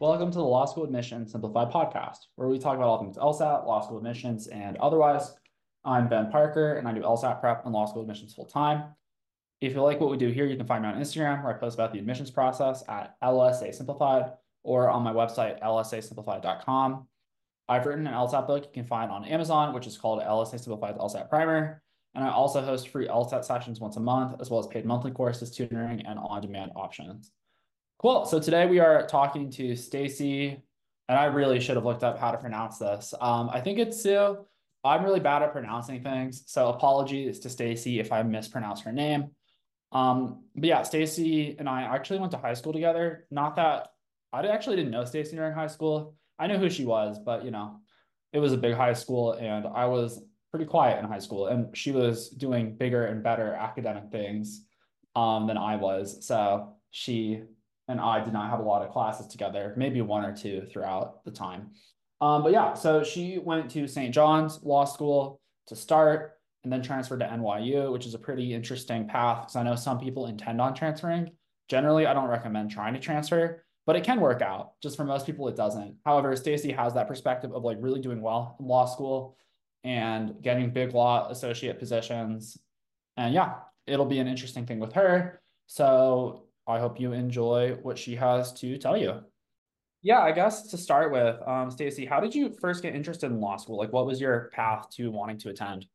Welcome to the Law School Admissions Simplified podcast, where we talk about all things LSAT, law school admissions, and otherwise. I'm Ben Parker, and I do LSAT prep and law school admissions full time. If you like what we do here, you can find me on Instagram, where I post about the admissions process at LSA Simplified, or on my website, lsasimplified.com. I've written an LSAT book you can find on Amazon, which is called LSA Simplified LSAT Primer. And I also host free LSAT sessions once a month, as well as paid monthly courses, tutoring, and on-demand options. Cool. So today we are talking to Stacy, and I really should have looked up how to pronounce this. Um, I think it's Sue. I'm really bad at pronouncing things, so apologies to Stacy if I mispronounce her name. Um, but yeah, Stacy and I actually went to high school together. Not that I actually didn't know Stacy during high school. I knew who she was, but you know, it was a big high school, and I was pretty quiet in high school, and she was doing bigger and better academic things um, than I was. So she and I did not have a lot of classes together, maybe one or two throughout the time. Um, but yeah, so she went to St. John's Law School to start and then transferred to NYU, which is a pretty interesting path because I know some people intend on transferring. Generally, I don't recommend trying to transfer, but it can work out. Just for most people, it doesn't. However, Stacy has that perspective of like really doing well in law school and getting big law associate positions. And yeah, it'll be an interesting thing with her. So I hope you enjoy what she has to tell you. Yeah, I guess to start with, um, Stacy, how did you first get interested in law school? Like, what was your path to wanting to attend?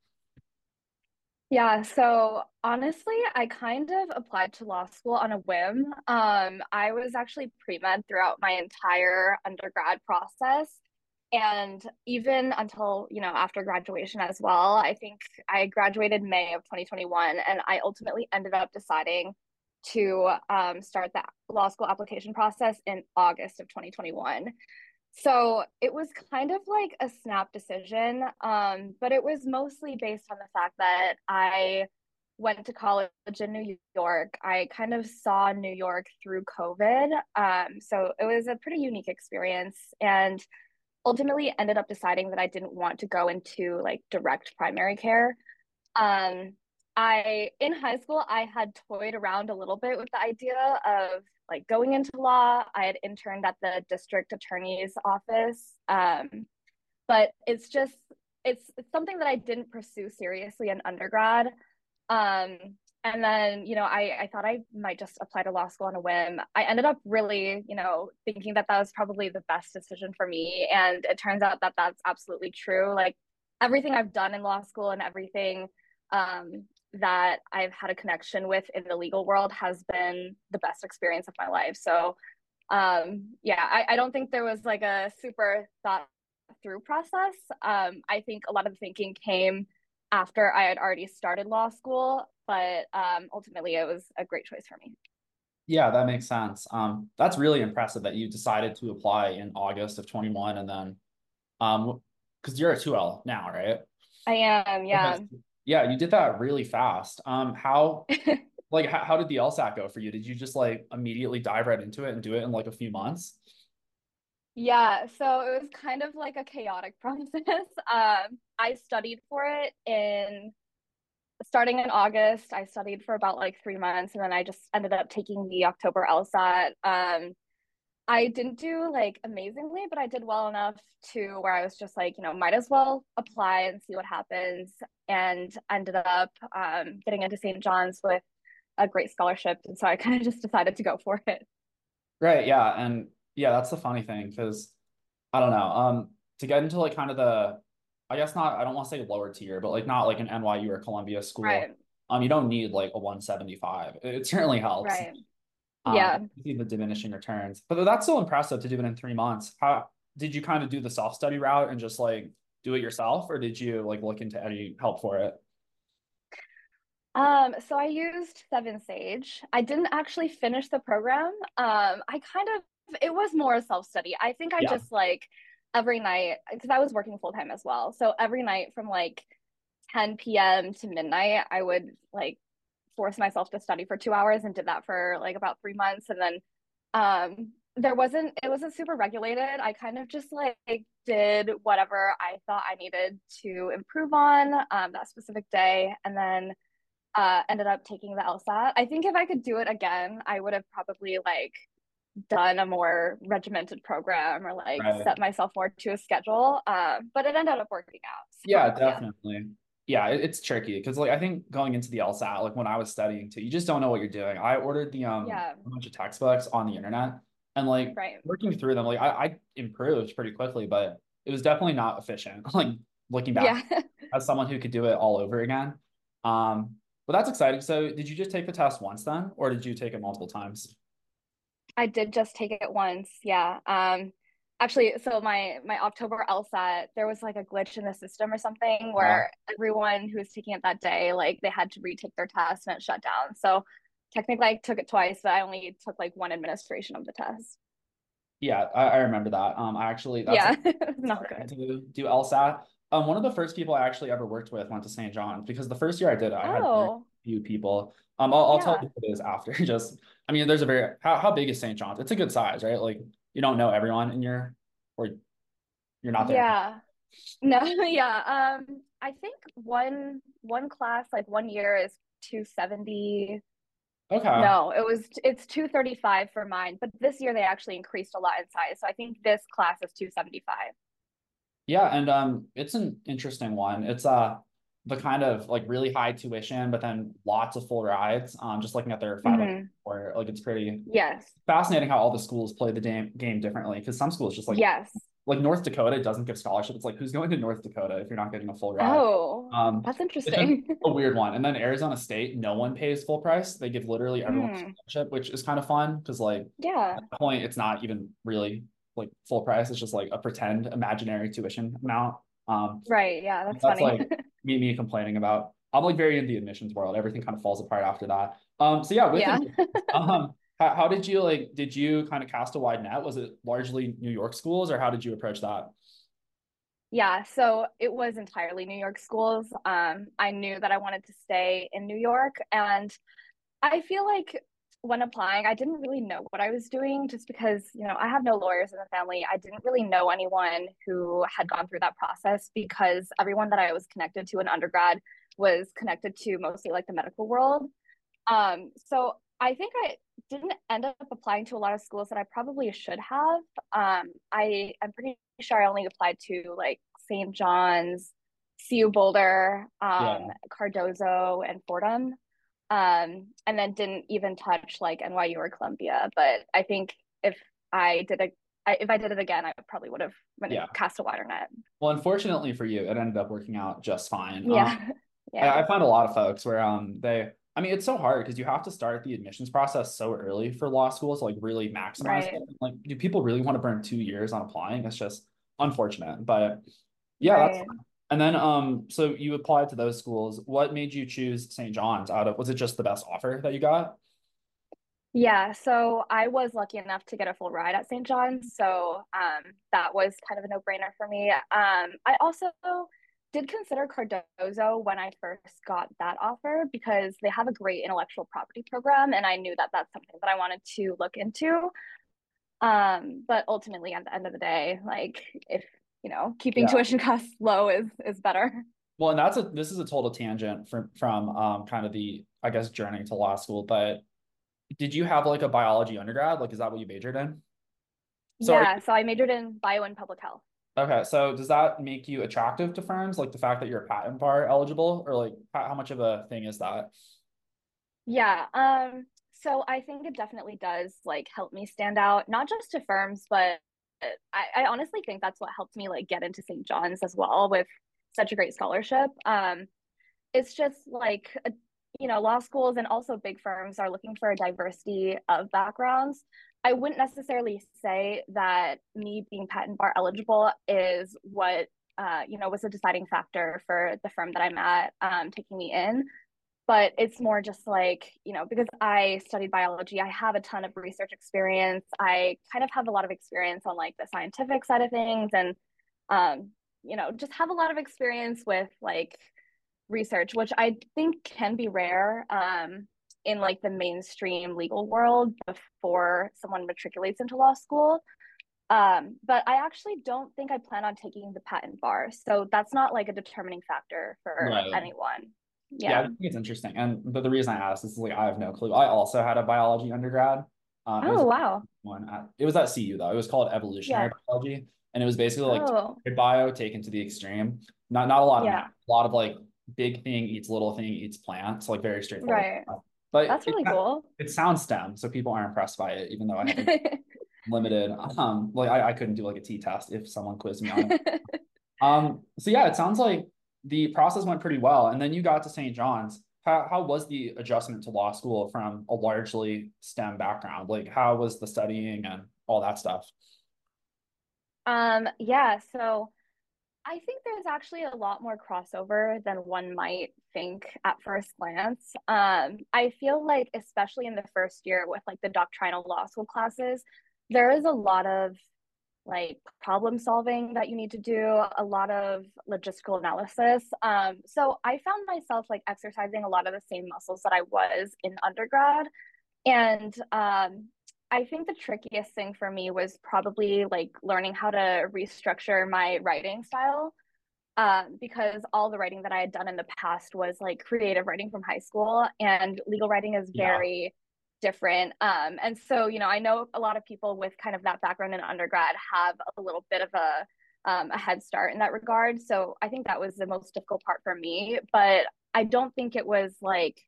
Yeah, so honestly, I kind of applied to law school on a whim. Um, I was actually pre-med throughout my entire undergrad process. And even until, you know, after graduation as well, I think I graduated May of 2021, and I ultimately ended up deciding to um, start the law school application process in August of 2021. So it was kind of like a snap decision, um, but it was mostly based on the fact that I went to college in New York. I kind of saw New York through COVID. Um, so it was a pretty unique experience. And ultimately ended up deciding that I didn't want to go into like direct primary care. Um, I in high school I had toyed around a little bit with the idea of like going into law. I had interned at the district attorney's office. Um, but it's just it's, it's something that I didn't pursue seriously in undergrad. Um, and then, you know, I, I thought I might just apply to law school on a whim. I ended up really, you know, thinking that that was probably the best decision for me. And it turns out that that's absolutely true. Like everything I've done in law school and everything um, that I've had a connection with in the legal world has been the best experience of my life. So, um, yeah, I, I don't think there was like a super thought through process. Um, I think a lot of the thinking came after I had already started law school, but um, ultimately it was a great choice for me. Yeah, that makes sense. Um, that's really impressive that you decided to apply in August of 21 and then um because you're a 2L now, right? I am, yeah. Okay yeah, you did that really fast. Um, how like how, how did the LSAT go for you? Did you just like immediately dive right into it and do it in like a few months? Yeah, so it was kind of like a chaotic process. Um, I studied for it in starting in August. I studied for about like three months, and then I just ended up taking the October LSAT. Um, I didn't do like amazingly, but I did well enough to where I was just like, you know, might as well apply and see what happens. And ended up um, getting into St. John's with a great scholarship. And so I kind of just decided to go for it. Right. Yeah. And yeah, that's the funny thing because I don't know. Um, to get into like kind of the, I guess not, I don't want to say lower tier, but like not like an NYU or Columbia school. Right. Um, you don't need like a 175. It certainly helps. Right. Um, yeah. The diminishing returns, but that's so impressive to do it in three months. How did you kind of do the self study route and just like do it yourself, or did you like look into any help for it? Um, so I used 7Sage. I didn't actually finish the program. Um, I kind of it was more self study. I think I yeah. just like every night because I was working full time as well. So every night from like 10 p.m. to midnight, I would like force myself to study for two hours and did that for like about three months and then um there wasn't it wasn't super regulated i kind of just like did whatever i thought i needed to improve on um, that specific day and then uh, ended up taking the lsat i think if i could do it again i would have probably like done a more regimented program or like Right. set myself more to a schedule. Um, but it ended up working out. So, Yeah, definitely. Yeah, it- it's tricky because like I think going into the LSAT, like when I was studying too, you just don't know what you're doing. I ordered the um Yeah. a bunch of textbooks on the internet and like Right. working through them, like I, I improved pretty quickly, but it was definitely not efficient. Like looking back Yeah. as someone who could do it all over again. Um, but that's exciting. So did you just take the test once then, or did you take it multiple times? I did just take it once. Yeah. Um, actually, so my my October LSAT, there was like a glitch in the system or something where everyone who was taking it that day, like they had to retake their test and it shut down. So technically I took it twice, but I only took like one administration of the test. Yeah, I, I remember that. Um, I actually that's yeah, it's not good. to do LSAT. Um, one of the first people I actually ever worked with went to St. John's because the first year I did it, I had Oh, few people. Um, I'll, I'll tell Yeah. you who it is after. Just, I mean, there's a very how how big is St. John's? It's a good size, right? Like you don't know everyone in your or you're not there. yeah. No, yeah. Um, I think one one class, like one year is 270. Okay. No, it was it's 235 for mine, but this year they actually increased a lot in size. So I think this class is 275. Yeah, and um, it's an interesting one. It's uh the kind of like really high tuition, but then lots of full rides. Um, just looking at their five Mhm. or like it's pretty Yes. fascinating how all the schools play the game game differently. Because some schools just like Yes. like North Dakota doesn't give scholarship. It's like who's going to North Dakota if you're not getting a full ride? Oh, Um, that's interesting. a weird one. And then Arizona State, no one pays full price. They give literally everyone Mm. scholarship, which is kind of fun because like Yeah. at that point it's not even really like full price. It's just like a pretend imaginary tuition amount. Um, Right. Yeah, that's that's funny. like me me complaining about. I'm like very in the admissions world. Everything kind of falls apart after that. Um, so yeah, with Yeah. um, how, how did you like? Did you kind of cast a wide net? Was it largely New York schools, or how did you approach that? Yeah, so it was entirely New York schools. Um, I knew that I wanted to stay in New York, and I feel like when applying, I didn't really know what I was doing just because, you know, I have no lawyers in the family. I didn't really know anyone who had gone through that process because everyone that I was connected to in undergrad was connected to mostly like the medical world. Um, so I think I didn't end up applying to a lot of schools that I probably should have. Um, I I'm pretty sure I only applied to like St. John's, CU Boulder, um, Cardozo, and Fordham, um, and then didn't even touch like NYU or Columbia. But I think if I did a I, if I did it again, I probably would have Yeah. cast a wider net. Well, unfortunately for you, it ended up working out just fine. Um, Yeah, yeah, I, I find a lot of folks where um they I mean it's so hard because you have to start the admissions process so early for law schools like really maximize Right. it. Like do people really want to burn two years on applying? It's just unfortunate. But yeah, that's Right. fine. And then um so you applied to those schools. What made you choose St. John's out of was it just the best offer that you got? Yeah, so I was lucky enough to get a full ride at St. John's, so um, that was kind of a no-brainer for me. Um, I also did consider Cardozo when I first got that offer because they have a great intellectual property program, and I knew that that's something that I wanted to look into. Um, but ultimately, at the end of the day, like if you know, keeping Yeah. tuition costs low is is better. Well, and that's a this is a total tangent from from um kind of the I guess journey to law school, but did you have like a biology undergrad? Like is that what you majored in? So Yeah, so I majored in bio and public health. Okay, so does that make you attractive to firms, like the fact that you're patent bar eligible, or like how much of a thing is that? Yeah, um, so I think it definitely does like help me stand out, not just to firms, but I, I honestly think that's what helped me like get into St. John's as well with such a great scholarship. Um, it's just like, uh, you know, law schools and also big firms are looking for a diversity of backgrounds. I wouldn't necessarily say that me being patent bar eligible is what, uh, you know, was a deciding factor for the firm that I'm at um, taking me in but it's more just like you know because i studied biology i have a ton of research experience. I kind of have a lot of experience on like the scientific side of things and um you know just have a lot of experience with like research which i think can be rare um in like the mainstream legal world before someone matriculates into law school. Um but i actually don't think i plan on taking the patent bar so that's not like a determining factor for Right. anyone Yeah, I think it's interesting. And but the reason I asked is like I have no clue. I also had a biology undergrad. Um, Oh, wow. one at, it was at CU though. It was called evolutionary Yeah. biology, and it was basically like Oh, bio taken to the extreme. Not not a lot of yeah, math, a lot of like big thing eats little thing eats plant. So like very straightforward. right. stuff. But That's it, really cool. it sounds STEM, so people are impressed by it, even though I limited. Um, like I, I couldn't do like a T test if someone quizzed me on it. Um, so yeah, it sounds like the process went pretty well, and then you got to St. John's. How how was the adjustment to law school from a largely STEM background? Like how was the studying and all that stuff? Um, yeah, so I think there's actually a lot more crossover than one might think at first glance. Um, I feel like, especially in the first year with like the doctrinal law school classes, there is a lot of like problem solving that you need to do, a lot of logistical analysis. Um, so I found myself like exercising a lot of the same muscles that I was in undergrad. And um, I think the trickiest thing for me was probably like learning how to restructure my writing style. Um, because all the writing that I had done in the past was like creative writing from high school, and legal writing is very different. Um, and so, you know, I know a lot of people with kind of that background in undergrad have a little bit of a um, a head start in that regard. So I think that was the most difficult part for me, but I don't think it was like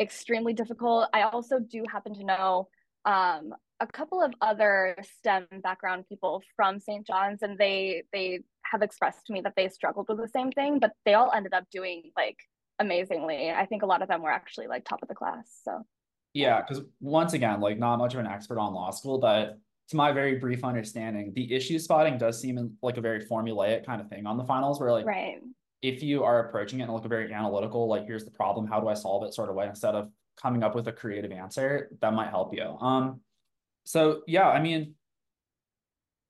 extremely difficult. I also do happen to know um, a couple of other STEM background people from St. John's, and they they have expressed to me that they struggled with the same thing, but they all ended up doing like amazingly. I think a lot of them were actually like top of the class. So Yeah, because once again, like not much of an expert on law school, but to my very brief understanding, the issue spotting does seem like a very formulaic kind of thing on the finals, where like right, if you are approaching it in like a very analytical, like here's the problem, how do I solve it sort of way, instead of coming up with a creative answer, that might help you. Um, so yeah, I mean,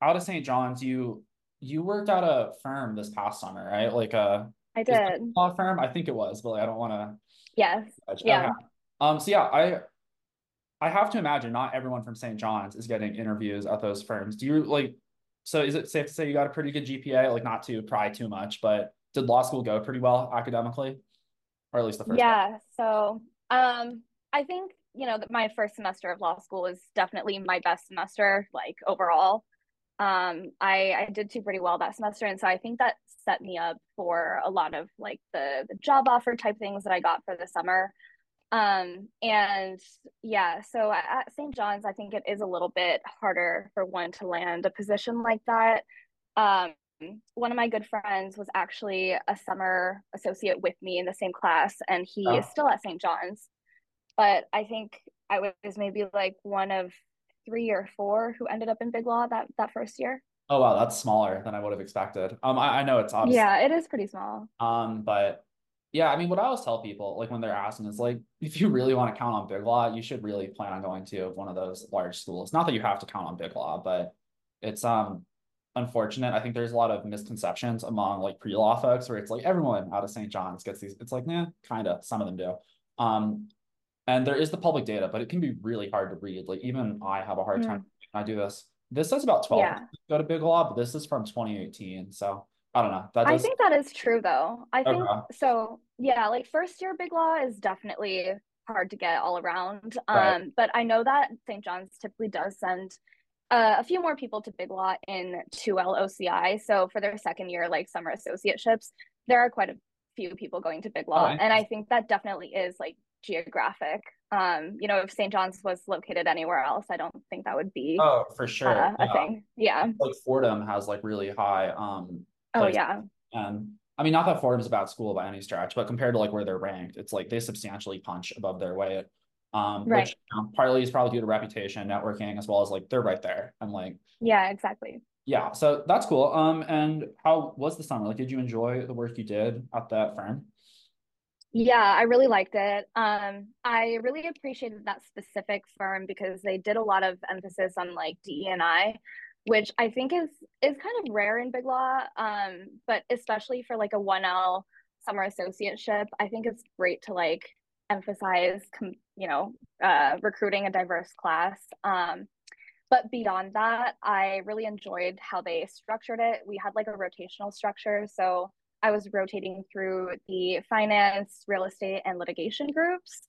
out of St. John's, you you worked at a firm this past summer, right? Like a I did. law firm, I think it was, but like, I don't want to Yes, judge. yeah. Okay. Um, so yeah, I I have to imagine not everyone from St. John's is getting interviews at those firms. Do you like, so is it safe to say you got a pretty good GPA? Like not to pry too much, but did law school go pretty well academically? Or at least the first one? Yeah, so um I think, you know, that my first semester of law school was definitely my best semester, like overall. Um I I did do pretty well that semester, and so I think that set me up for a lot of like the the job offer type things that I got for the summer. Um and yeah, so at, St. John's, I think it is a little bit harder for one to land a position like that. Um one of my good friends was actually a summer associate with me in the same class, and he is Oh, still at St. John's. But I think I was maybe like one of three or four who ended up in Big Law that that first year. oh wow, that's smaller than I would have expected. Um, I, I know it's obviously Yeah, it is pretty small. Um, but yeah, I mean, what I always tell people, like when they're asking, is like, if you really want to count on Big Law, you should really plan on going to one of those large schools. Not that you have to count on Big Law, but it's um unfortunate. I think there's a lot of misconceptions among like pre-law folks where it's like everyone out of St. John's gets these. It's like, nah, kind of. Some of them do. Um, and there is the public data, but it can be really hard to read. Like even I have a hard time Mm, when I do this. This says about 12 yeah. go to Big Law, but this is from 2018. So I don't know. That I think that is true though. I think okay. so. Yeah, like first year Big Law is definitely hard to get all around. Right. Um, but I know that St. John's typically does send uh, a few more people to Big Law in 2L OCI. So for their second year, like summer associateships, there are quite a few people going to Big Law. And I think that definitely is like geographic. Um, you know, if St. John's was located anywhere else, I don't think that would be Oh, for sure. uh, a Yeah. thing. Yeah. Like Fordham has like really high um Oh, place. yeah. And I mean, not that Fordham's a bad school by any stretch, but compared to like where they're ranked, it's like they substantially punch above their weight. Um, Right. which know, partly is probably due to reputation, networking, as well as like they're right there. I'm like, Yeah, exactly. yeah, so that's cool. Um, and how was the summer? Like, did you enjoy the work you did at that firm? Yeah, I really liked it. Um, I really appreciated that specific firm because they did a lot of emphasis on like DE&I, which I think is is kind of rare in Big Law. Um, but especially for like a 1L summer associateship, I think it's great to like emphasize, com you know, uh, recruiting a diverse class. Um, but beyond that, I really enjoyed how they structured it. We had like a rotational structure, so I was rotating through the finance, real estate, and litigation groups.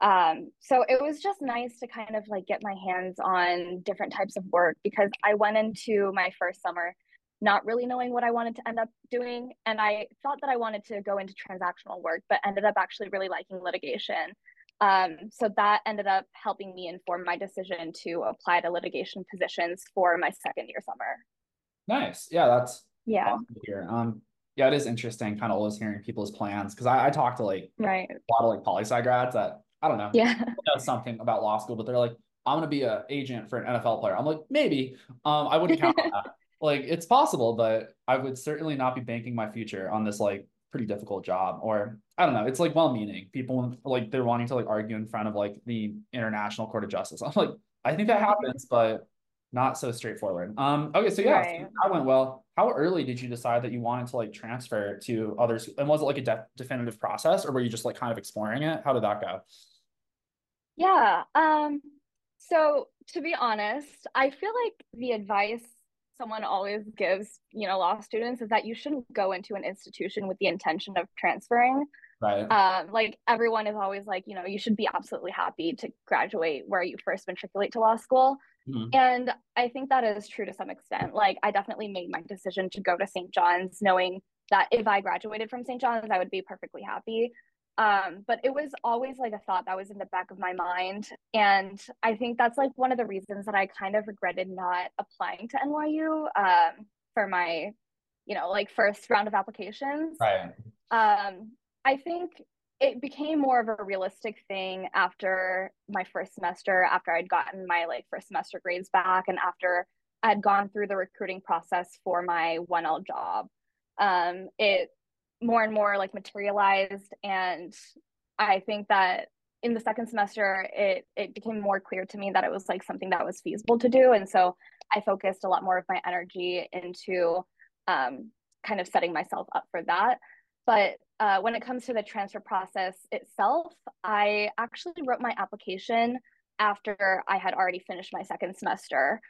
Um, so it was just nice to kind of like get my hands on different types of work because I went into my first summer not really knowing what I wanted to end up doing. And I thought that I wanted to go into transactional work, but ended up actually really liking litigation. Um, so that ended up helping me inform my decision to apply to litigation positions for my second year summer. Nice. Yeah, that's yeah. Awesome. Um, yeah, it is interesting kind of always hearing people's plans because I, I talk to like right a lot of like poli sci grads that I don't know, yeah, know something about law school, but they're like, I'm gonna be an agent for an NFL player. I'm like, maybe. Um, I wouldn't count on that. Like, it's possible, but I would certainly not be banking my future on this like pretty difficult job. Or I don't know. It's like well-meaning. People like they're wanting to like argue in front of like the International Court of Justice. I'm like, I think that happens, but not so straightforward. Um, okay, so yeah, right. so that went well. How early did you decide that you wanted to like transfer to others? And was it like a de definitive process, or were you just like kind of exploring it? How did that go? Yeah. Um. So to be honest, I feel like the advice someone always gives, you know, law students is that you shouldn't go into an institution with the intention of transferring. Right. Um, like everyone is always like, you know, you should be absolutely happy to graduate where you first matriculate to law school. Mm-hmm. And I think that is true to some extent. Like, I definitely made my decision to go to St. John's knowing that if I graduated from St. John's, I would be perfectly happy. Um, but it was always like a thought that was in the back of my mind. And I think that's like one of the reasons that I kind of regretted not applying to NYU um, for my, you know, like first round of applications. Right. Um, I think it became more of a realistic thing after my first semester, after I'd gotten my like first semester grades back, and after I had gone through the recruiting process for my 1L job. Um, it more and more like materialized, and I think that in the second semester, it it became more clear to me that it was like something that was feasible to do, and so I focused a lot more of my energy into um, kind of setting myself up for that. But uh, when it comes to the transfer process itself, I actually wrote my application after I had already finished my second semester.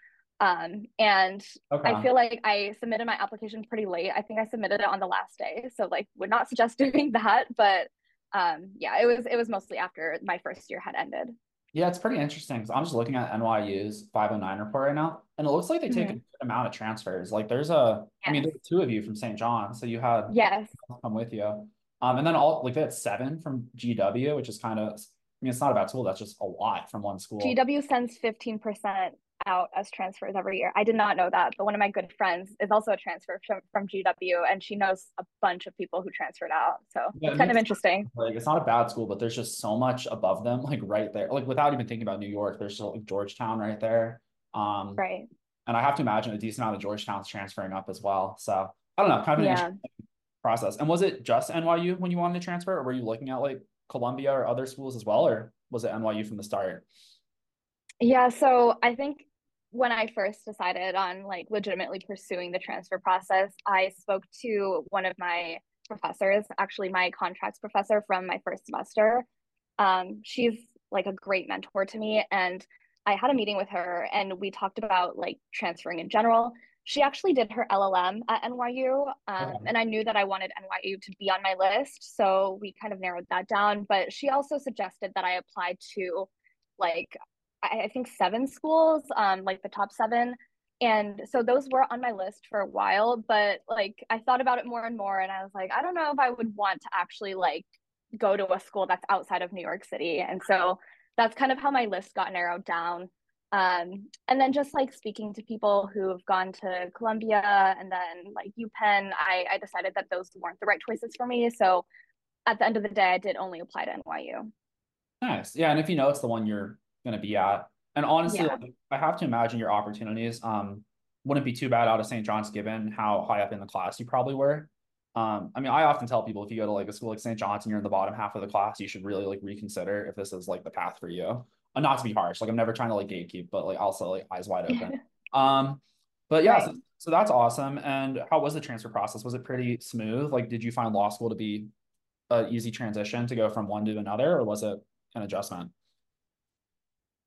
Um, and okay. I feel like I submitted my application pretty late. I think I submitted it on the last day. So like would not suggest doing that, but um, yeah, it was it was mostly after my first year had ended. Yeah, it's pretty interesting because I'm just looking at NYU's 509 report right now, and it looks like they take mm-hmm. a good amount of transfers. Like there's a, yes. I mean, there's two of you from St. John, so you had yes come with you. Um, and then all like they had seven from GW, which is kind of, I mean, it's not a bad school. That's just a lot from one school. GW sends 15% out as transfers every year. I did not know that, but one of my good friends is also a transfer from, from GW and she knows a bunch of people who transferred out. So yeah, it's kind of interesting. Like it's not a bad school, but there's just so much above them, like right there. Like without even thinking about New York, there's still like Georgetown right there. Um, right. And I have to imagine a decent amount of Georgetown's transferring up as well. So I don't know, kind of an yeah process. And was it just NYU when you wanted to transfer, or were you looking at like Columbia or other schools as well, or was it NYU from the start? Yeah, so I think when I first decided on like legitimately pursuing the transfer process, I spoke to one of my professors, actually my contracts professor from my first semester. Um, she's like a great mentor to me, and I had a meeting with her, and we talked about like transferring in general she actually did her LLM at NYU. Um, and I knew that I wanted NYU to be on my list. So we kind of narrowed that down. But she also suggested that I apply to like, I, think seven schools, um, like the top seven. And so those were on my list for a while. But like, I thought about it more and more. And I was like, I don't know if I would want to actually like go to a school that's outside of New York City. And so that's kind of how my list got narrowed down. Um, and then just like speaking to people who have gone to Columbia and then like UPenn, I, I decided that those weren't the right choices for me. So at the end of the day, I did only apply to NYU. Nice. Yeah. And if you know it's the one you're going to be at, and honestly, yeah. like, I have to imagine your opportunities um, wouldn't be too bad out of St. John's given how high up in the class you probably were. Um, I mean, I often tell people if you go to like a school like St. John's and you're in the bottom half of the class, you should really like reconsider if this is like the path for you. Uh, not to be harsh, like I'm never trying to like gatekeep, but like also like eyes wide open. um, but yeah, right. so, so that's awesome. And how was the transfer process? Was it pretty smooth? Like, did you find law school to be an easy transition to go from one to another, or was it an adjustment?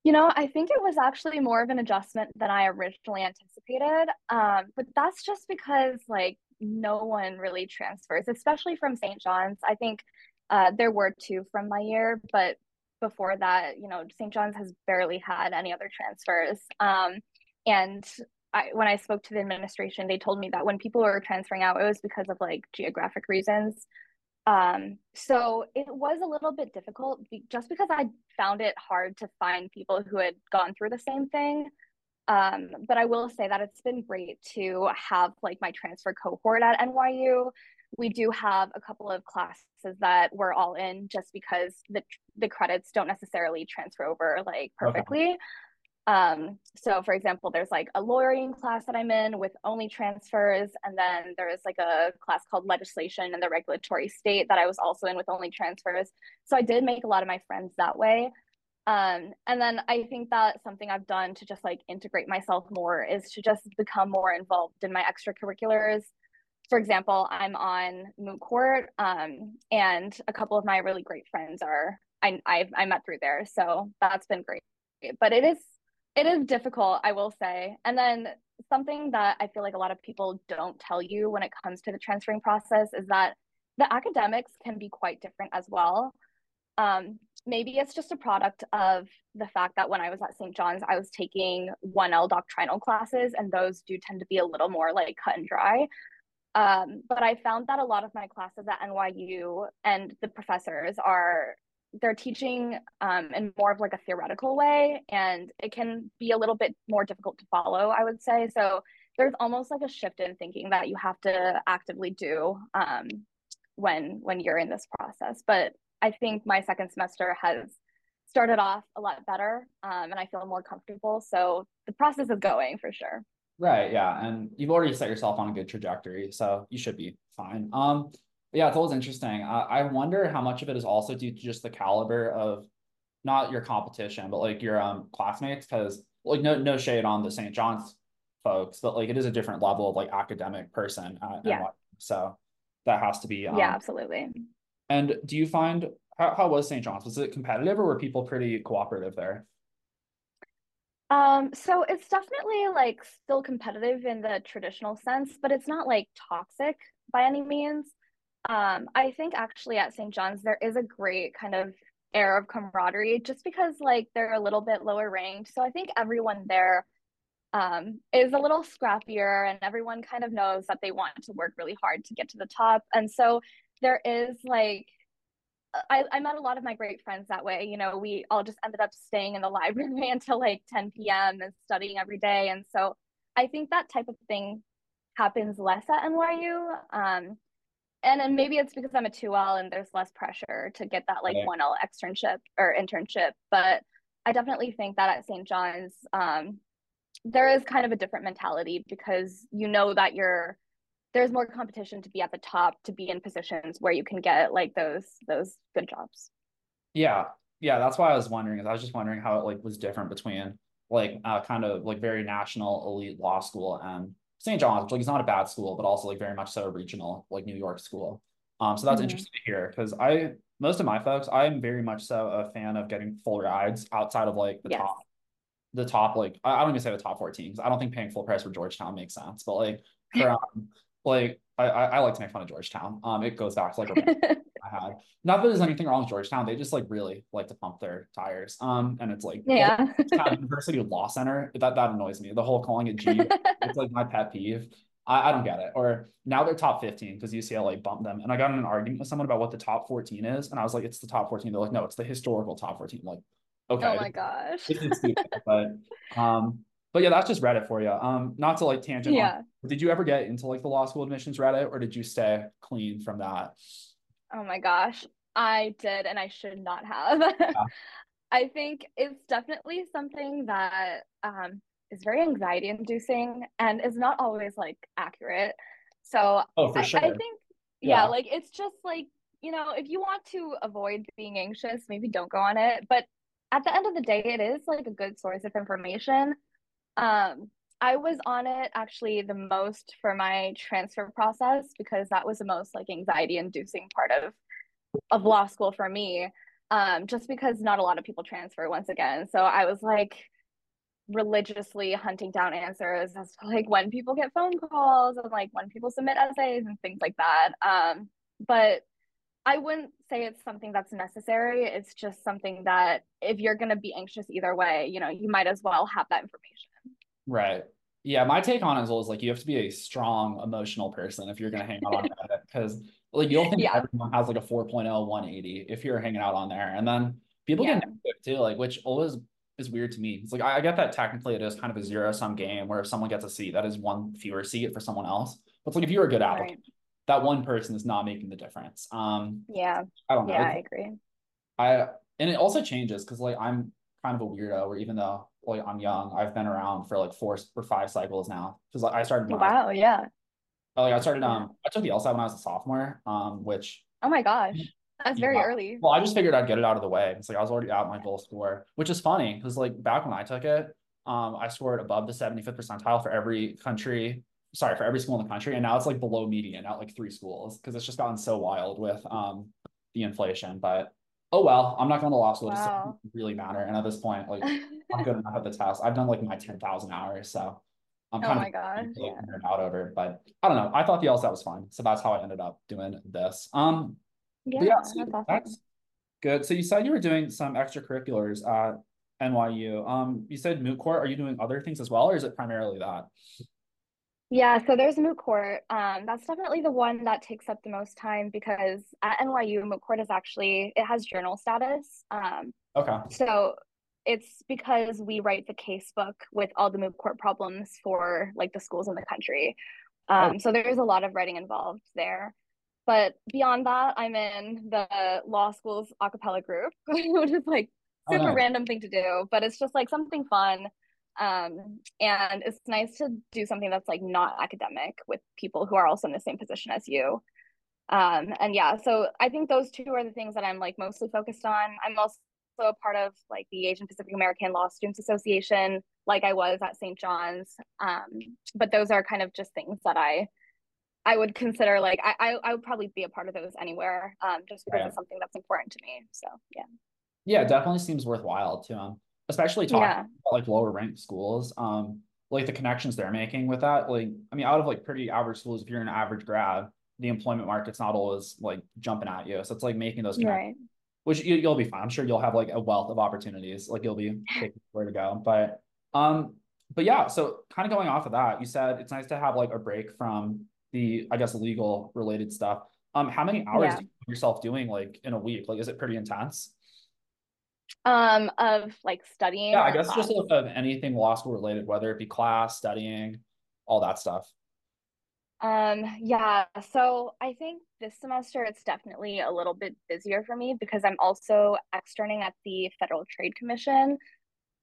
You know, I think it was actually more of an adjustment than I originally anticipated. Um, but that's just because like no one really transfers, especially from St. John's. I think uh, there were two from my year, but before that, you know, St. John's has barely had any other transfers. Um, and I, when I spoke to the administration, they told me that when people were transferring out, it was because of like geographic reasons. Um, so it was a little bit difficult just because I found it hard to find people who had gone through the same thing. Um, but I will say that it's been great to have like my transfer cohort at NYU. We do have a couple of classes that we're all in just because the the credits don't necessarily transfer over like perfectly. Okay. Um, so for example, there's like a lawyering class that I'm in with only transfers, and then there's like a class called legislation and the regulatory state that I was also in with only transfers. So I did make a lot of my friends that way. Um, and then I think that something I've done to just like integrate myself more is to just become more involved in my extracurriculars. For example, I'm on moot court, um, and a couple of my really great friends are I I, I met through there, so that's been great. But it is it is difficult, I will say. And then something that I feel like a lot of people don't tell you when it comes to the transferring process is that the academics can be quite different as well. Um, maybe it's just a product of the fact that when I was at St. John's, I was taking 1L doctrinal classes, and those do tend to be a little more like cut and dry. Um, but I found that a lot of my classes at NYU and the professors are they're teaching um, in more of like a theoretical way and it can be a little bit more difficult to follow i would say. So there's almost like a shift in thinking that you have to actively do um, when when you're in this process. But i think my second semester has started off a lot better um, and i feel more comfortable. So the process is going for sure. Right yeah and you've already set yourself on a good trajectory so you should be fine. Um yeah, it's always interesting. I, I wonder how much of it is also due to just the caliber of not your competition, but like your um classmates, because like no no shade on the St. John's folks, but like it is a different level of like academic person. yeah. NYU, so that has to be um, yeah, absolutely. And do you find how, how was St. John's? Was it competitive or were people pretty cooperative there? Um, so it's definitely like still competitive in the traditional sense, but it's not like toxic by any means. Um, I think actually at St. John's there is a great kind of air of camaraderie just because like they're a little bit lower ranked. So I think everyone there um, is a little scrappier and everyone kind of knows that they want to work really hard to get to the top. And so there is like I, I met a lot of my great friends that way. You know, we all just ended up staying in the library until like 10 p.m. and studying every day. And so I think that type of thing happens less at NYU. Um, and then maybe it's because I'm a 2L and there's less pressure to get that like 1L externship or internship. But I definitely think that at St. John's, um, there is kind of a different mentality because you know that you're there's more competition to be at the top to be in positions where you can get like those those good jobs. Yeah. Yeah, that's why I was wondering. I was just wondering how it like was different between like uh, kind of like very national elite law school and St. John's, which like is not a bad school, but also like very much so a regional like New York school. Um, so that's mm-hmm. interesting to hear because I most of my folks, I'm very much so a fan of getting full rides outside of like the yes. top, the top like I, I don't even say the top 14 because I don't think paying full price for Georgetown makes sense, but like for um, like I, I like to make fun of Georgetown. Um, it goes back to like I had. Not that there's anything wrong with Georgetown. They just like really like to pump their tires. Um, and it's like yeah, University Law Center. That that annoys me. The whole calling it G. it's like my pet peeve. I, I don't get it. Or now they're top 15 because UCLA bumped them. And I got in an argument with someone about what the top 14 is. And I was like, it's the top 14. They're like, no, it's the historical top 14. I'm like, okay. Oh my gosh. Stupid, but um, but yeah, that's just Reddit for you. Um, not to like tangent. Yeah. On, did you ever get into like the law school admissions Reddit, or did you stay clean from that? Oh my gosh, I did, and I should not have. Yeah. I think it's definitely something that um, is very anxiety inducing and is not always like accurate. So oh, for sure. I, I think yeah, yeah, like it's just like you know, if you want to avoid being anxious, maybe don't go on it. But at the end of the day, it is like a good source of information. Um, I was on it actually the most for my transfer process because that was the most like anxiety inducing part of of law school for me. Um, just because not a lot of people transfer once again. So I was like religiously hunting down answers as to like when people get phone calls and like when people submit essays and things like that. Um, but I wouldn't say it's something that's necessary. It's just something that if you're going to be anxious either way, you know, you might as well have that information. Right. Yeah, my take on it is always like you have to be a strong emotional person if you're going to hang out on Reddit because like you'll think yeah. everyone has like a 4.0 180 if you're hanging out on there and then people yeah. get negative too like which always is weird to me. It's like I, I get that technically it is kind of a zero sum game where if someone gets a seat that is one fewer seat for someone else. But it's like if you're a good applicant, right. that one person is not making the difference. Um yeah. I don't know. Yeah, I agree. I and it also changes because like I'm kind of a weirdo where even though like I'm young, I've been around for like four or five cycles now. Because like I started Wow, I, yeah. Oh, like I started um I took the LSAT when I was a sophomore, um, which oh my gosh. That's very early. Well, I just figured I'd get it out of the way. It's like I was already at my goal score, which is funny because like back when I took it, um, I scored above the 75th percentile for every country, sorry, for every school in the country. And now it's like below median at like three schools because it's just gotten so wild with um the inflation. But oh well, I'm not going to law school. Wow. It doesn't really matter. And at this point, like I'm good enough at the test. I've done like my 10,000 hours. So I'm kind oh my of God. Yeah. out over it. But I don't know. I thought the LSAT was fun. So that's how I ended up doing this. Um, yeah, yeah so that's, awesome. that's good. So you said you were doing some extracurriculars at NYU. Um, you said moot court. Are you doing other things as well, or is it primarily that? Yeah, so there's moot court. Um, that's definitely the one that takes up the most time because at NYU, moot court is actually it has journal status. Um, okay. So it's because we write the casebook with all the moot court problems for like the schools in the country. Um, oh. So there's a lot of writing involved there. But beyond that, I'm in the law school's acapella group, which is like super oh, nice. random thing to do, but it's just like something fun. Um, and it's nice to do something that's like not academic with people who are also in the same position as you. Um, and yeah, so I think those two are the things that I'm like mostly focused on. I'm also a part of like the Asian Pacific American Law Students Association, like I was at St. John's. Um, but those are kind of just things that I I would consider like I, I, I would probably be a part of those anywhere, um, just because right. it's something that's important to me. So yeah. Yeah, definitely seems worthwhile to um, especially talking yeah. about like lower ranked schools. Um, like the connections they're making with that. Like, I mean, out of like pretty average schools, if you're an average grad, the employment market's not always like jumping at you. So it's like making those connections, right. Which you, will be fine. I'm sure you'll have like a wealth of opportunities. Like you'll be where to go. But um, but yeah, so kind of going off of that, you said it's nice to have like a break from the I guess legal related stuff. Um, how many hours yeah. do you yourself doing like in a week? Like, is it pretty intense? Um, of like studying. Yeah, I guess class? just of, of anything law school related, whether it be class, studying, all that stuff. Um, yeah, so I think this semester it's definitely a little bit busier for me because I'm also externing at the Federal Trade Commission.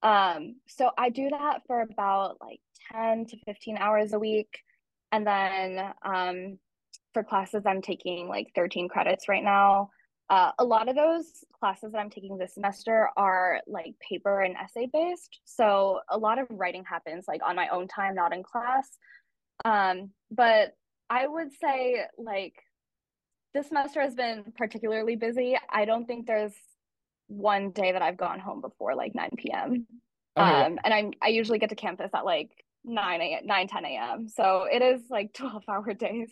Um, so I do that for about like 10 to 15 hours a week. And then um, for classes, I'm taking like 13 credits right now. Uh, a lot of those classes that I'm taking this semester are like paper and essay based. So a lot of writing happens like on my own time, not in class. Um, but I would say like this semester has been particularly busy. I don't think there's one day that I've gone home before like 9 p.m. Oh, um, and I'm I usually get to campus at like 9 a 9 10 a.m so it is like 12 hour days.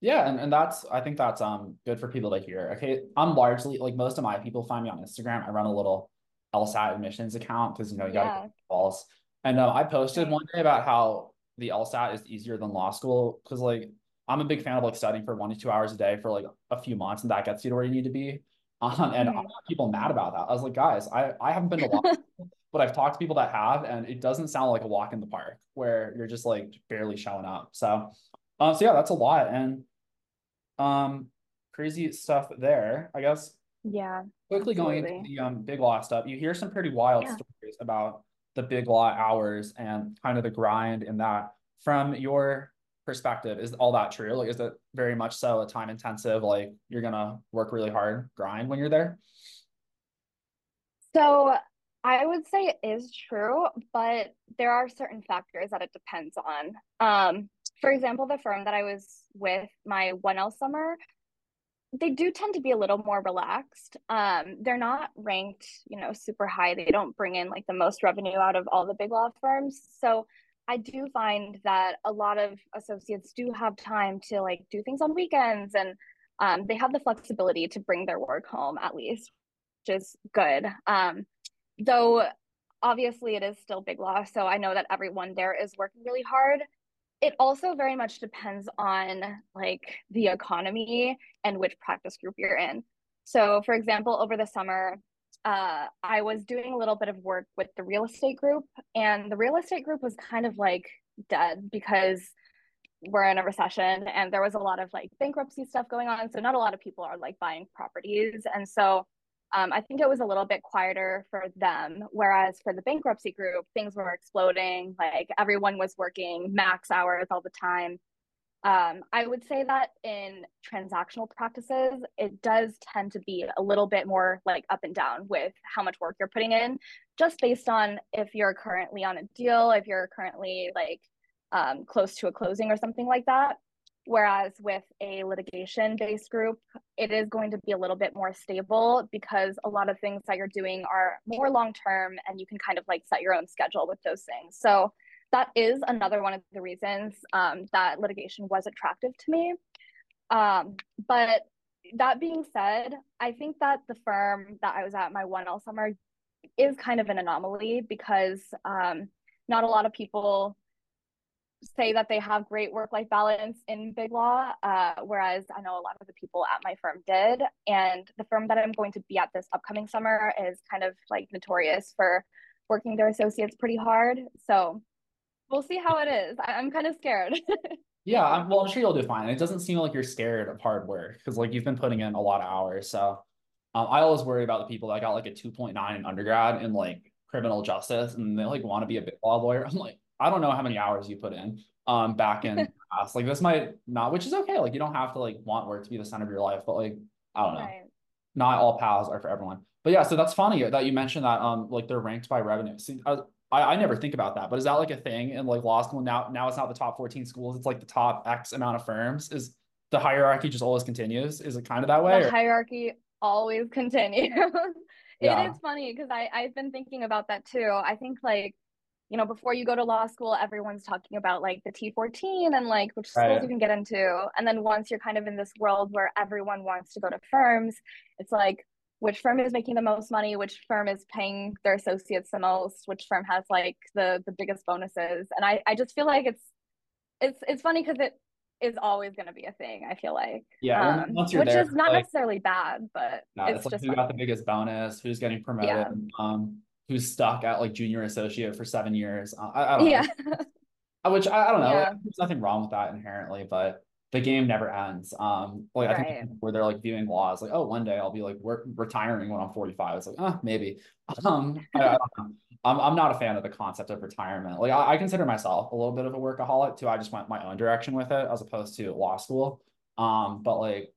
Yeah and, and that's i think that's um good for people to hear. Okay i'm largely like most of my people find me on instagram. I run a little lsat admissions account because you know you gotta yeah. false and uh, i posted one day about how the lsat is easier than law school because like i'm a big fan of like studying for one to two hours a day for like a few months and that gets you to where you need to be um, and mm-hmm. people mad about that i was like guys i i haven't been to law but I've talked to people that have, and it doesn't sound like a walk in the park where you're just like barely showing up. So, um, so yeah, that's a lot, and um, crazy stuff there. I guess. Yeah. Quickly absolutely. going into the um big law stuff, you hear some pretty wild yeah. stories about the big law hours and kind of the grind in that. From your perspective, is all that true? Like, is it very much so a time intensive? Like, you're gonna work really hard, grind when you're there. So I would say it is true, but there are certain factors that it depends on. Um, for example, the firm that I was with my 1L summer, they do tend to be a little more relaxed. Um, they're not ranked, you know, super high. They don't bring in like the most revenue out of all the big law firms. So I do find that a lot of associates do have time to like do things on weekends and um, they have the flexibility to bring their work home at least, which is good. Um, though obviously it is still big law, so I know that everyone there is working really hard. It also very much depends on like the economy and which practice group you're in. So, for example, over the summer, uh, I was doing a little bit of work with the real estate group, and the real estate group was kind of like dead because we're in a recession and there was a lot of like bankruptcy stuff going on. So, not a lot of people are like buying properties. And so, um, I think it was a little bit quieter for them. Whereas for the bankruptcy group, things were exploding. Like everyone was working max hours all the time. Um, I would say that in transactional practices, it does tend to be a little bit more like up and down with how much work you're putting in, just based on if you're currently on a deal, if you're currently like um, close to a closing or something like that. Whereas with a litigation based group, it is going to be a little bit more stable because a lot of things that you're doing are more long term and you can kind of like set your own schedule with those things. So that is another one of the reasons um, that litigation was attractive to me. Um, but that being said, I think that the firm that I was at my 1L summer is kind of an anomaly because um, not a lot of people say that they have great work life balance in big law, uh, whereas I know a lot of the people at my firm did. And the firm that I'm going to be at this upcoming summer is kind of like notorious for working their associates pretty hard. So we'll see how it is. I- am kind of scared. yeah, I'm, well, I'm sure you'll do fine. It doesn't seem like you're scared of hard work because like you've been putting in a lot of hours. So um, I always worry about the people that got like a 2.9 in undergrad in like criminal justice and they like want to be a big law lawyer. I'm like, I don't know how many hours you put in um back in class. Like this might not, which is okay. Like you don't have to like want work to be the center of your life, but like I don't know. Right. Not all paths are for everyone. But yeah, so that's funny that you mentioned that um like they're ranked by revenue. See, I, I, I never think about that, but is that like a thing in like law school now? Now it's not the top 14 schools, it's like the top X amount of firms. Is the hierarchy just always continues? Is it kind of that way? The or? hierarchy always continues. it yeah. is funny because I I've been thinking about that too. I think like you know before you go to law school, everyone's talking about like the T14 and like which schools right. you can get into, and then once you're kind of in this world where everyone wants to go to firms, it's like which firm is making the most money, which firm is paying their associates the most, which firm has like the the biggest bonuses. And I I just feel like it's it's it's funny because it is always going to be a thing. I feel like yeah, um, which there, is not like, necessarily bad, but no, it's, it's like who got the biggest bonus, who's getting promoted, yeah. um, who's stuck at like junior associate for seven years. I, I, don't yeah. know. Which I, I don't know. Yeah. There's nothing wrong with that inherently, but the game never ends. Um, like right. I think where they're like viewing laws, like, oh, one day I'll be like we're retiring when I'm 45. It's like, oh, maybe. Um, I, I I'm I'm not a fan of the concept of retirement. Like I, I, consider myself a little bit of a workaholic too. I just went my own direction with it as opposed to law school. Um, but like,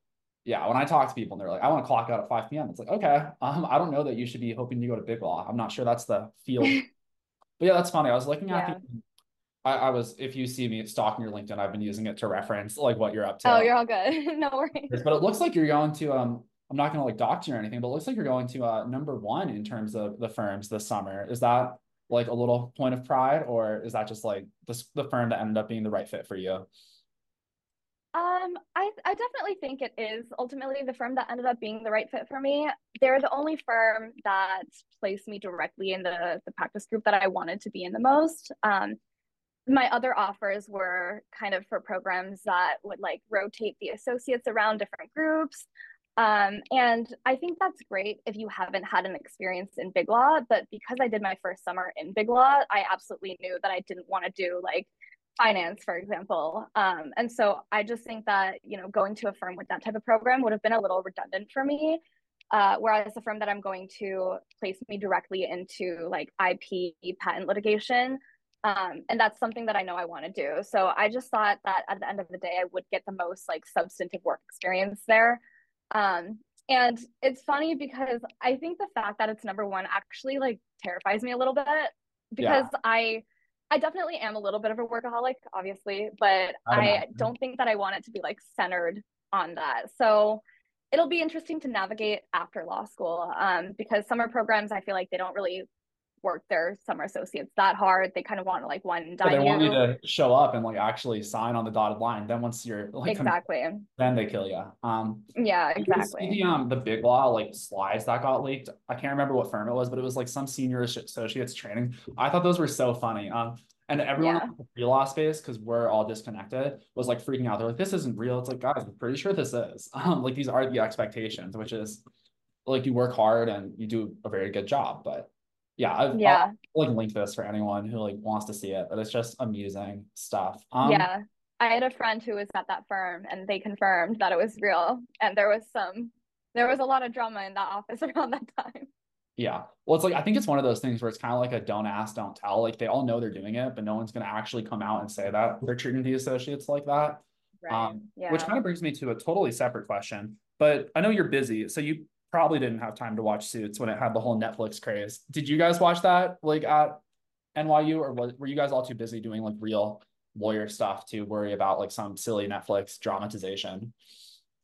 yeah, when I talk to people and they're like, I want to clock out at 5 p.m. It's like, okay, um, I don't know that you should be hoping to go to big law. I'm not sure that's the field. but yeah, that's funny. I was looking at yeah. the I, I, was if you see me stalking your LinkedIn, I've been using it to reference like what you're up to. Oh, you're all good. no worries. But it looks like you're going to um I'm not gonna like dox you or anything, but it looks like you're going to uh number one in terms of the firms this summer. Is that like a little point of pride, or is that just like the the firm that ended up being the right fit for you? Um, I I definitely think it is ultimately the firm that ended up being the right fit for me. They're the only firm that placed me directly in the the practice group that I wanted to be in the most. Um, my other offers were kind of for programs that would like rotate the associates around different groups. Um, and I think that's great if you haven't had an experience in Big Law. But because I did my first summer in Big Law, I absolutely knew that I didn't want to do like finance, for example. Um, and so I just think that, you know, going to a firm with that type of program would have been a little redundant for me. Uh, whereas the firm that I'm going to place me directly into like IP patent litigation um, and that's something that I know I want to do. So I just thought that at the end of the day, I would get the most like substantive work experience there. Um, and it's funny because I think the fact that it's number one actually like terrifies me a little bit because yeah. I I definitely am a little bit of a workaholic, obviously, but I, I don't think that I want it to be like centered on that. So it'll be interesting to navigate after law school um, because summer programs I feel like they don't really work their summer associates that hard. They kind of want to like one But they want you to show up and like actually sign on the dotted line. Then once you're like, Exactly. then they kill you. Um, Yeah, Did you see exactly. The um the big law like slides that got leaked. I can't remember what firm it was, but it was like some senior associates training. I thought those were so funny. Um, and everyone Yeah. in the law space, because we're all disconnected, was like freaking out. They're like, "This isn't real." It's like, guys, I'm pretty sure this is. Um, like these are the expectations, which is like you work hard and you do a very good job. But yeah, I've, Yeah. I'll like link this for anyone who like wants to see it. But it's just amusing stuff. Um, Yeah. I had a friend who was at that firm and they confirmed that it was real. And there was some, there was a lot of drama in that office around that time. Yeah. Well, it's like I think it's one of those things where it's kind of like a don't ask, don't tell. Like they all know they're doing it, but no one's gonna actually come out and say that they're treating the associates like that. Right. Um, yeah. which kind of brings me to a totally separate question. But I know you're busy, so you probably didn't have time to watch Suits when it had the whole Netflix craze. Did you guys watch that like at NYU, or was, were you guys all too busy doing like real lawyer stuff to worry about like some silly Netflix dramatization?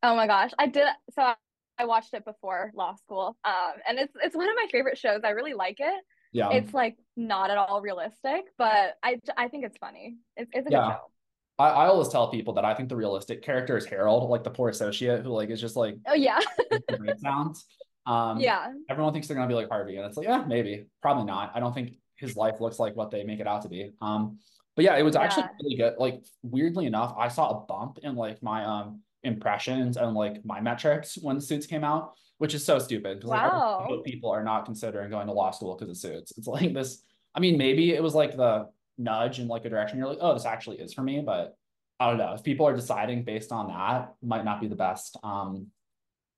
Oh my gosh. I did so I, watched it before law school. Um and it's it's one of my favorite shows. I really like it. Yeah. It's like not at all realistic, but I I think it's funny. It's it's a Yeah. good show. I, I always tell people that I think the realistic character is Harold, like the poor associate who like is just like Oh yeah. sounds. Um, yeah. everyone thinks they're gonna be like Harvey, and it's like, yeah, maybe, probably not. I don't think his life looks like what they make it out to be. Um, but yeah, it was actually Yeah. really good. Like weirdly enough, I saw a bump in like my um impressions and like my metrics when Suits came out, which is so stupid like Wow. most people are not considering going to law school because of Suits. It's like this. I mean, maybe it was like the nudge in like a direction you're like, oh, this actually is for me, but I don't know if people are deciding based on that might not be the best um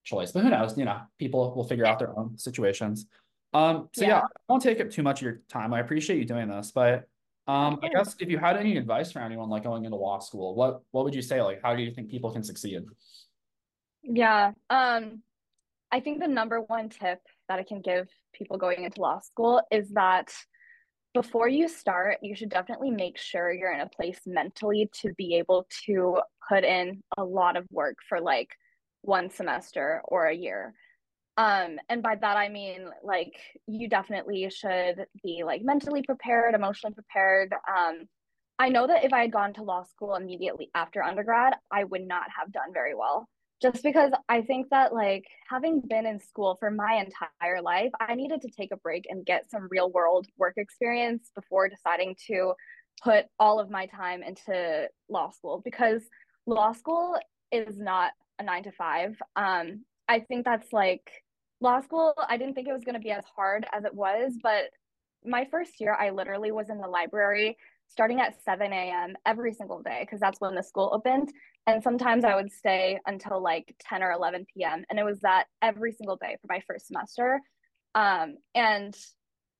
choice, but who knows? You know, people will figure out their own situations. Um, so yeah, Yeah. I won't take up too much of your time. I appreciate you doing this, but um, I guess if you had any advice for anyone like going into law school, what what would you say? Like, how do you think people can succeed? Yeah. Um, I think the number one tip that I can give people going into law school is that before you start, you should definitely make sure you're in a place mentally to be able to put in a lot of work for like one semester or a year. Um, and by that I mean like you definitely should be like mentally prepared, emotionally prepared. Um, I know that if I had gone to law school immediately after undergrad, I would not have done very well. Just because I think that like having been in school for my entire life, I needed to take a break and get some real world work experience before deciding to put all of my time into law school because law school is not a nine to five. Um, I think that's like law school. I didn't think it was going to be as hard as it was, but my first year, I literally was in the library starting at 7 a.m. every single day because that's when the school opened. And sometimes I would stay until like 10 or 11 p.m. And it was that every single day for my first semester. Um, and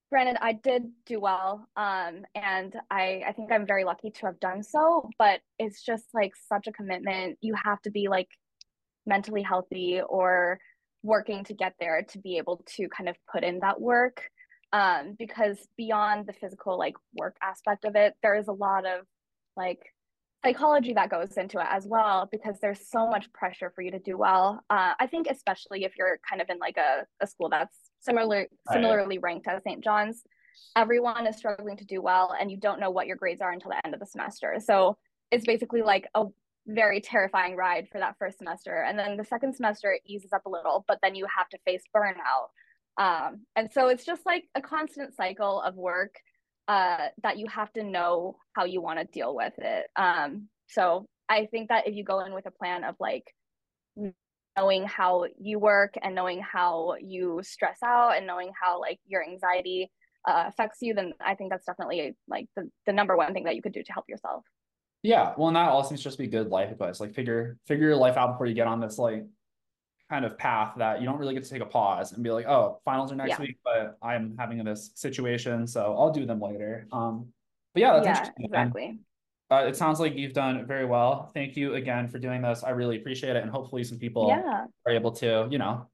granted, I did do well. Um, and I, I think I'm very lucky to have done so, but it's just like such a commitment. You have to be like mentally healthy or working to get there to be able to kind of put in that work um, because beyond the physical like work aspect of it there is a lot of like psychology that goes into it as well because there's so much pressure for you to do well. Uh, i think especially if you're kind of in like a, a school that's similar similarly ranked as st john's everyone is struggling to do well and you don't know what your grades are until the end of the semester. So it's basically like a very terrifying ride for that first semester and then the second semester it eases up a little but then you have to face burnout um, and so it's just like a constant cycle of work uh, that you have to know how you want to deal with it. Um, so I think that if you go in with a plan of like knowing how you work and knowing how you stress out and knowing how like your anxiety uh, affects you, then I think that's definitely like the, the number one thing that you could do to help yourself. Yeah, well, and that all seems just be good life advice. Like figure figure your life out before you get on this like kind of path that you don't really get to take a pause and be like, oh, finals are next Yeah. week, but I'm having this situation, so I'll do them later. Um, but yeah, that's yeah, interesting. Exactly. uh, it sounds like you've done very well. Thank you again for doing this. I really appreciate it, and hopefully some people Yeah, are able to, you know,